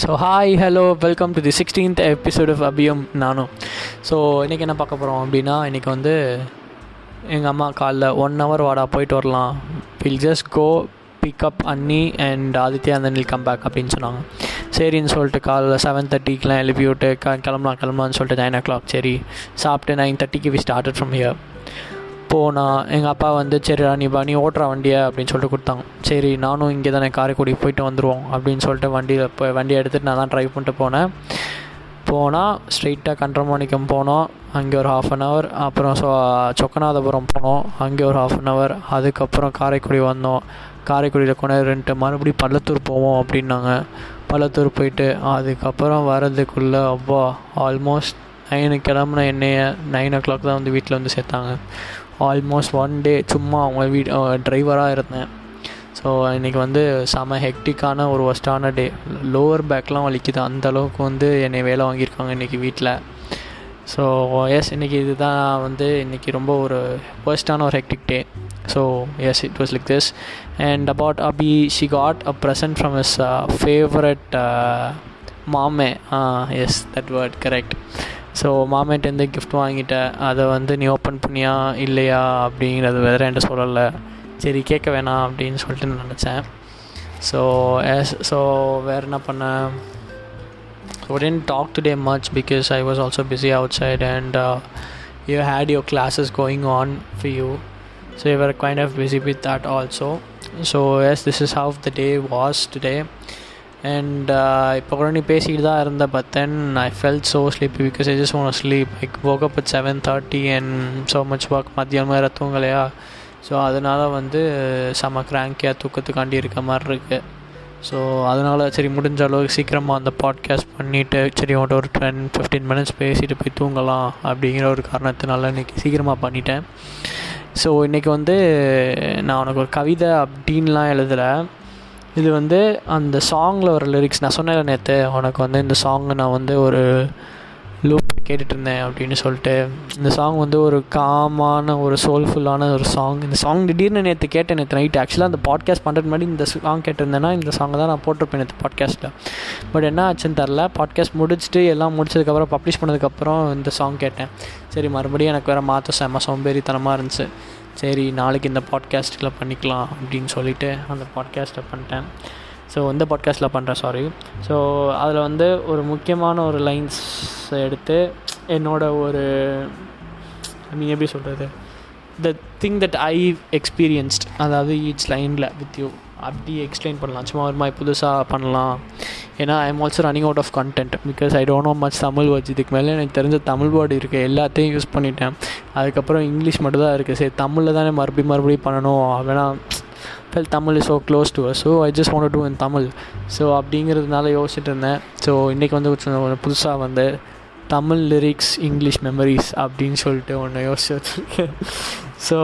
So hi hello welcome to the sixteenth episode of அபியம் நானும் so இன்றைக்கி என்ன பார்க்க போகிறோம் அப்படின்னா இன்றைக்கி வந்து எங்கள் அம்மா காலைல ஒன் ஹவர் வாடா போயிட்டு வரலாம். Will just go pick up Annie and Aditya அந்த நில் கம் பேக் அப்படின்னு சொன்னாங்க. சரின்னு சொல்லிட்டு காலைல செவன் தேர்ட்டிக்கெலாம் எழுப்பி விட்டு க கிளம்பலாம் கிளம்பலாம்னு சொல்லிட்டு நைன் ஓ கிளாக் சரி சாப்பிட்டு நைன் தேர்ட்டிக்கு வி ஸ்டார்டட் ஃப்ரம் ஹியர் போனால் எங்கள் அப்பா வந்து சரி நீ பா நீ ஓட்டுற வண்டியை அப்படின்னு சொல்லிட்டு கொடுத்தாங்க. சரி நானும் இங்கே தானே காரைக்குடி போயிட்டு வந்துடுவோம் அப்படின்னு சொல்லிட்டு வண்டியில் போய் வண்டியை எடுத்துகிட்டு நான் தான் ட்ரைவ் பண்ணிட்டு போனேன். போனால் ஸ்ட்ரெயிட்டாக கன்றமாணிக்கம் போனோம். அங்கே ஒரு ஹாஃப் அன் ஹவர் அப்புறம் சொ சொக்கநாதபுரம் போனோம். அங்கே ஒரு ஹாஃப் அன் ஹவர் அதுக்கப்புறம் காரைக்குடி வந்தோம். காரைக்குடியில் கொண்டு ரெண்டு மறுபடியும் பள்ளத்தூர் போவோம் அப்படின்னாங்க. பள்ளத்தூர் போயிட்டு அதுக்கப்புறம் வரதுக்குள்ளே அப்பா ஆல்மோஸ்ட் நைனு கிளம்புன என்னைய நைன் ஓ கிளாக் தான் வந்து வீட்டில் வந்து சேர்த்தாங்க. ஆல்மோஸ்ட் ஒன் டே சும்மா அவங்க வீ டிரைவராக இருந்தேன். ஸோ இன்றைக்கி வந்து செம ஹெக்டிக்கான ஒரு ஒஸ்டான டே லோவர் பேக்லாம் வலிக்குது. அந்த அளவுக்கு வந்து என்னை வேலை வாங்கியிருக்காங்க இன்றைக்கி வீட்டில் ஸோ எஸ் இன்றைக்கி இதுதான் வந்து இன்றைக்கி ரொம்ப ஒரு ஃபர்ஸ்டான ஒரு hectic day so yes it was like this and about Abi she got a present from his favourite மாமே. Yes that word correct so மாமேட்டேருந்து கிஃப்ட் வாங்கிட்டேன் அதை வந்து நீ ஓப்பன் பண்ணியா இல்லையா அப்படிங்கிறது வேறு என்கிட்ட சொல்லலை சரி கேட்க வேணாம் அப்படின்னு சொல்லிட்டு நான் நினச்சேன் ஸோ எஸ் ஸோ வேறு என்ன பண்ணேன் so didn't talk today much because I was also busy outside and you had your classes going on for you so you are kind of busy with that also so yes this is how the day was today and uh, இப்போ கூட நீ பேசிக்கிட்டு தான் இருந்த but then I felt so sleepy because I just want sleep I woke up at seven thirty and so much work மத்தியானம் வேறு தூங்கலையா? So அதனால் வந்து செம கிராங்கியாக தூக்கத்துக்காண்டி இருக்க மாதிரி இருக்குது ஸோ அதனால் சரி முடிஞ்ச அளவுக்கு சீக்கிரமாக அந்த பாட்காஸ்ட் பண்ணிவிட்டு சரி உன்ட்ட ஒரு டென் ஃபிஃப்டீன் மினிட்ஸ் பேசிட்டு போய் தூங்கலாம் அப்படிங்கிற ஒரு காரணத்தினால இன்றைக்கி சீக்கிரமாக பண்ணிட்டேன். ஸோ இன்றைக்கி வந்து நான் உனக்கு ஒரு கவிதை அப்படின்லாம் எழுதலை. இது வந்து அந்த சாங்கில் வர லிரிக்ஸ் நான் சொன்னேன் நேற்று உனக்கு வந்து இந்த சாங் நான் வந்து ஒரு லூப் கேட்டுட்ருந்தேன் அப்படின்னு சொல்லிட்டு. இந்த சாங் வந்து ஒரு காமான ஒரு சோல்ஃபுல்லான ஒரு சாங் இந்த சாங் திடீர்னு நேற்று கேட்டேன் நேற்று நைட் ஆக்சுவலாக அந்த பாட்காஸ்ட் பண்ணுறது முன்னாடி இந்த சாங் கேட்டிருந்தேன்னா இந்த சாங்கை தான் நான் போட்டிருப்பேன் நேற்று பாட்காஸ்ட்டில் பட் என்ன ஆச்சுன்னு தெரில பாட்காஸ்ட் முடிச்சுட்டு எல்லாம் முடிச்சதுக்கப்புறம் பப்ளிஷ் பண்ணதுக்கப்புறம் இந்த சாங் கேட்டேன். சரி மறுபடியும் எனக்கு வேறு மாற்ற செம்ம சோம்பேறித்தனமாக இருந்துச்சு. சரி நாளைக்கு இந்த பாட்காஸ்ட்டில் பண்ணிக்கலாம் அப்படின்னு சொல்லிவிட்டு அந்த பாட்காஸ்ட்டை பண்ணிட்டேன். ஸோ இந்த பாட்காஸ்ட்டில் பண்ணுறேன் சாரி ஸோ அதில் வந்து ஒரு முக்கியமான ஒரு லைன்ஸ் எடுத்து என்னோட ஒரு ஐ மீன் எப்படி சொல்கிறது the thing that I experienced அதாவது ஈச் லைனில் வித் யூ அப்படி எக்ஸ்பிளைன் பண்ணலாம். சும்மா ஒரு மாதிரி புதுசாக பண்ணலாம். ஏன்னா I am also running out of content because I don't know much Tamil words இதுக்கு மேலே எனக்கு தெரிஞ்ச தமிழ் வேர்டு இருக்குது எல்லாத்தையும் யூஸ் பண்ணிட்டேன். அதுக்கப்புறம் இங்கிலீஷ் மட்டும் தான் இருக்குது சரி தமிழில் தானே மறுபடியும் மறுபடியும் பண்ணணும். வேணா feel Tamil is so close to so I just want to in Tamil so அப்படிங்கிறதுனால யோசிச்சுட்டு இருந்தேன். ஸோ இன்றைக்கி வந்து புதுசாக வந்து தமிழ் லிரிக்ஸ் இங்கிலீஷ் மெமரிஸ் அப்படின்னு சொல்லிட்டு ஒன்று யோசிச்சு so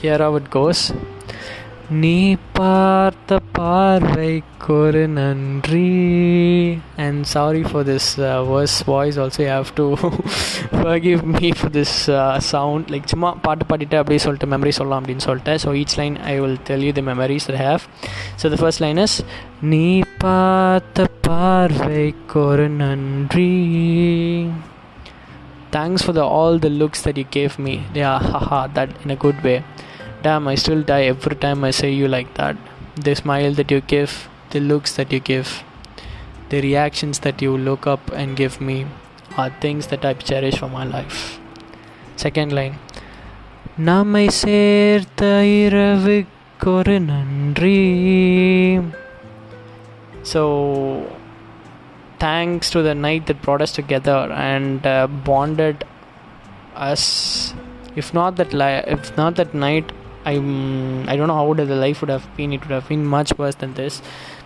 here how it goes நீ பார்த்த பார்வைக்கொரு நன்றி and sorry for this worse voice also have to forgive me for this sound like சும்மா பாட்டு பாடிட்டு அப்படியே சொல்லிட்டு மெமரி சொல்லலாம் அப்படின்னு சொல்லிட்டு so each line I will tell you the memories I have so the first line is நீ பார்த்த பார்வைக்கொரு நன்றி thanks for the all the looks that you gave me yeah haha that in a good way Damn, I still die every time I say you like that. The smile that you give, the looks that you give, the reactions that you look up and give me are things that I cherish for my life. Second line நம்மை சேர்த்த இரவுக்கொரு நன்றி so thanks to the night that brought us together and uh, bonded us if not that li- if not that night I'm I don't know how would the life would have been. It would have been much worse than this,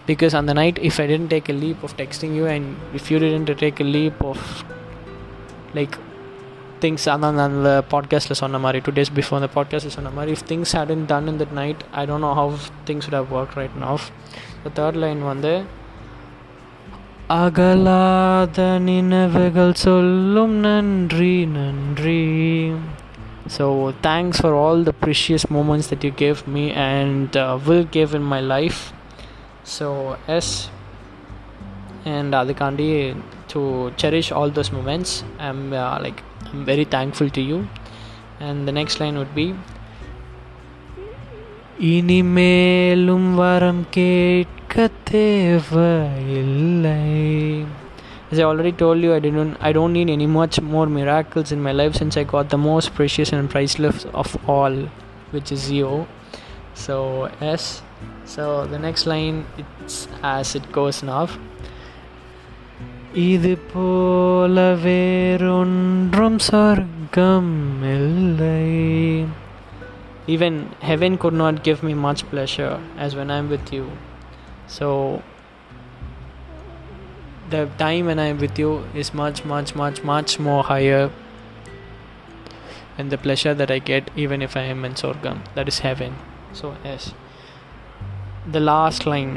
because on the night, if I didn't take a leap of texting you, and if you didn't take a leap of like things அதான் அந்த பாட்காஸ்ட்டில் சொன்ன மாதிரி two days before அந்த பாட்காஸ்ட்டில் சொன்ன மாதிரி if things hadn't done in that night I don't know how things would have worked right now the third line வந்து அகலாத நினைவுகள் சொல்லும் நன்றி நன்றி So, thanks for all the precious moments that you gave me and uh, will give in my life. So, S. And அதுக்காண்டி to cherish all those moments I am like I'm very thankful to you and the next line would be இனிமேலும் வரம் கேட்க தேவையில்லை As I already told you, I didn't. I don't need any much more miracles in my life since I got the most precious and priceless of all, which is you. So yes. So the next line, it's as it goes now. இது போல வேறொன்றும் சொர்க்கம் இல்லை Even heaven could not give me much pleasure as when I'm with you. So the time when I'm with you is much, much, much, much more higher than the pleasure that I get even if I am in Sorgam. That is heaven. So, yes. The last line.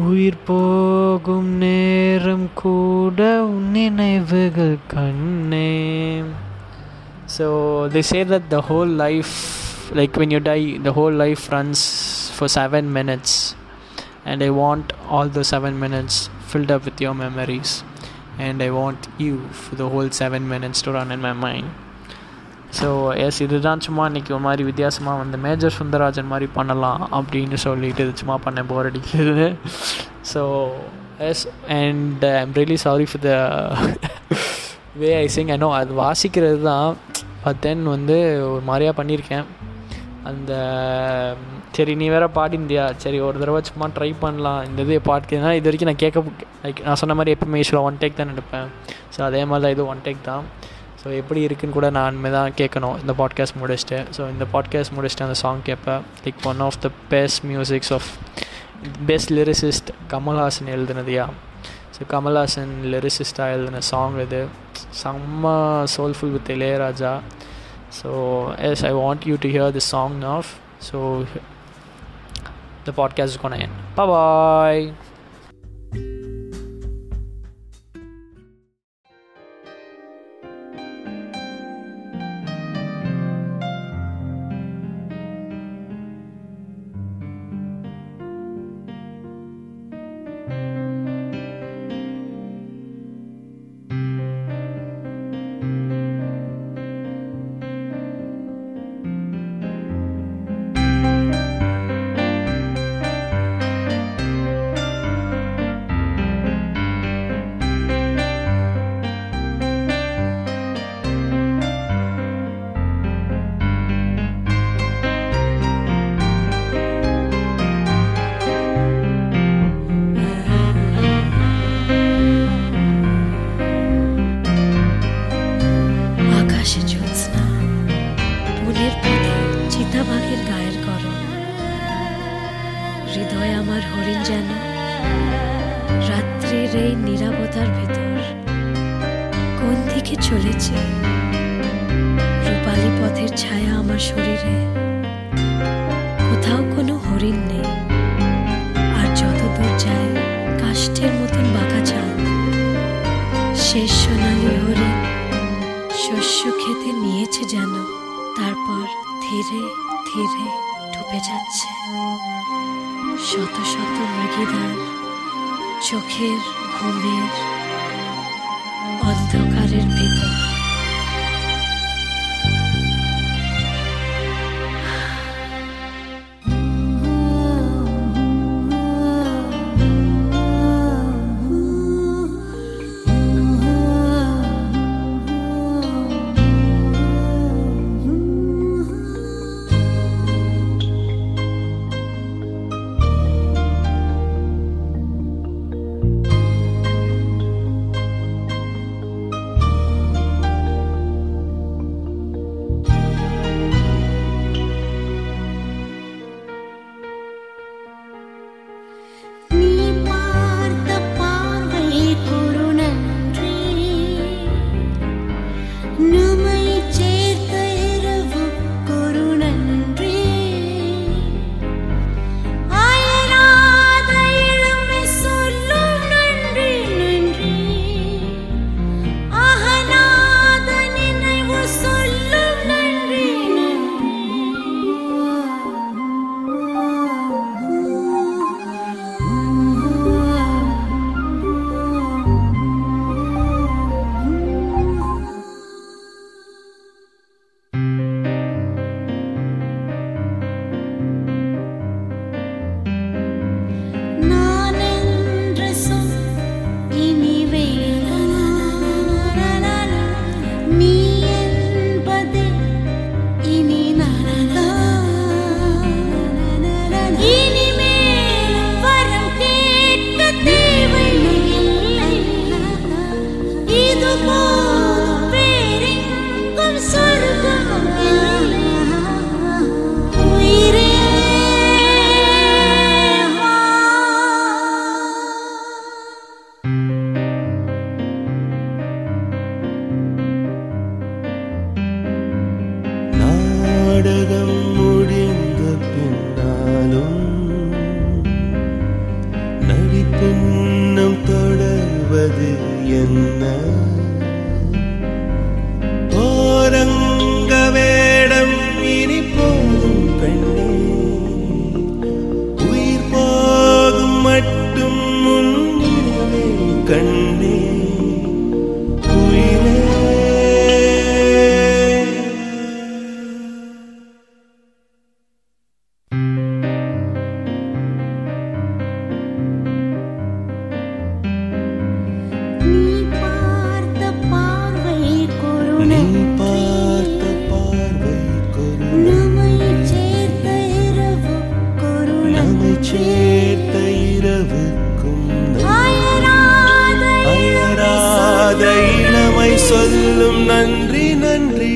உயிர் போகும் நேரம் கூட உன் நினைவுகள் கண்ணே so they say that the whole life like when you die the whole life runs for 7 minutes and I want all the seven minutes filled up with your memories. And I want you for the whole seven minutes to run in my mind. So yes இதுதான் சும்மா இன்றைக்கி ஒரு மாதிரி வித்தியாசமாக வந்து major Sundararajan மாதிரி பண்ணலாம் அப்படின்னு சொல்லிட்டு இது சும்மா பண்ணேன் போர் அடிக்கிறது so yes and I'm really sorry for the way I sing I know அது வாசிக்கிறது தான் பட் தென் வந்து ஒரு மாதிரியாக பண்ணியிருக்கேன் அந்த சரி நீ வேறு பாடிந்தியா சரி ஒரு தடவை சும்மா ட்ரை பண்ணலாம். இந்த இது பாட்டு இது வரைக்கும் நான் கேட்க லைக் நான் சொன்ன மாதிரி எப்பவுமே யூஸ்வலாக ஒன் டேக் தான் எடுப்பேன். ஸோ அதே மாதிரி தான் இது ஒன் டேக் தான். ஸோ எப்படி இருக்குன்னு கூட நான் இனிமேல் தான் கேட்கணும். இந்த பாட்காஸ்ட் முடிச்சுட்டு. ஸோ இந்த பாட்காஸ்ட் முடிச்சுட்டு அந்த சாங் கேட்பேன். Like one of the best musics of best lyricist Kamal Haasan எழுதுனதுயா? So Kamal Haasan லிரிசிஸ்டாக எழுதின சாங் இது. செம்ம soulful with Ilaiyaraaja. So yes I want you to hear the song of so the podcast is gonna end. Bye bye. দিকে চলেছে। রূপালী পথের ছায়া আমার শরীরে। কোথাও কোনো হরিণ নেই। আর যত দূর যায়, কাষ্ঠের মতন বাঁকা চাঁদ শেষ সোনালি হরিণ শস্য খেতে নিয়েছে যেন। তারপর ধীরে ধীরে ডুবে যাচ্ছে। শত শত মৃগিদার চোখের ঘুমের wounded people. பொன்னம் தொடர்வது என்ன? மத இளமை சொல்லும் நன்றி நன்றி.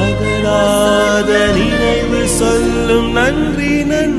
அகலாத நினைவு சொல்லும் நன்றி நன்றி.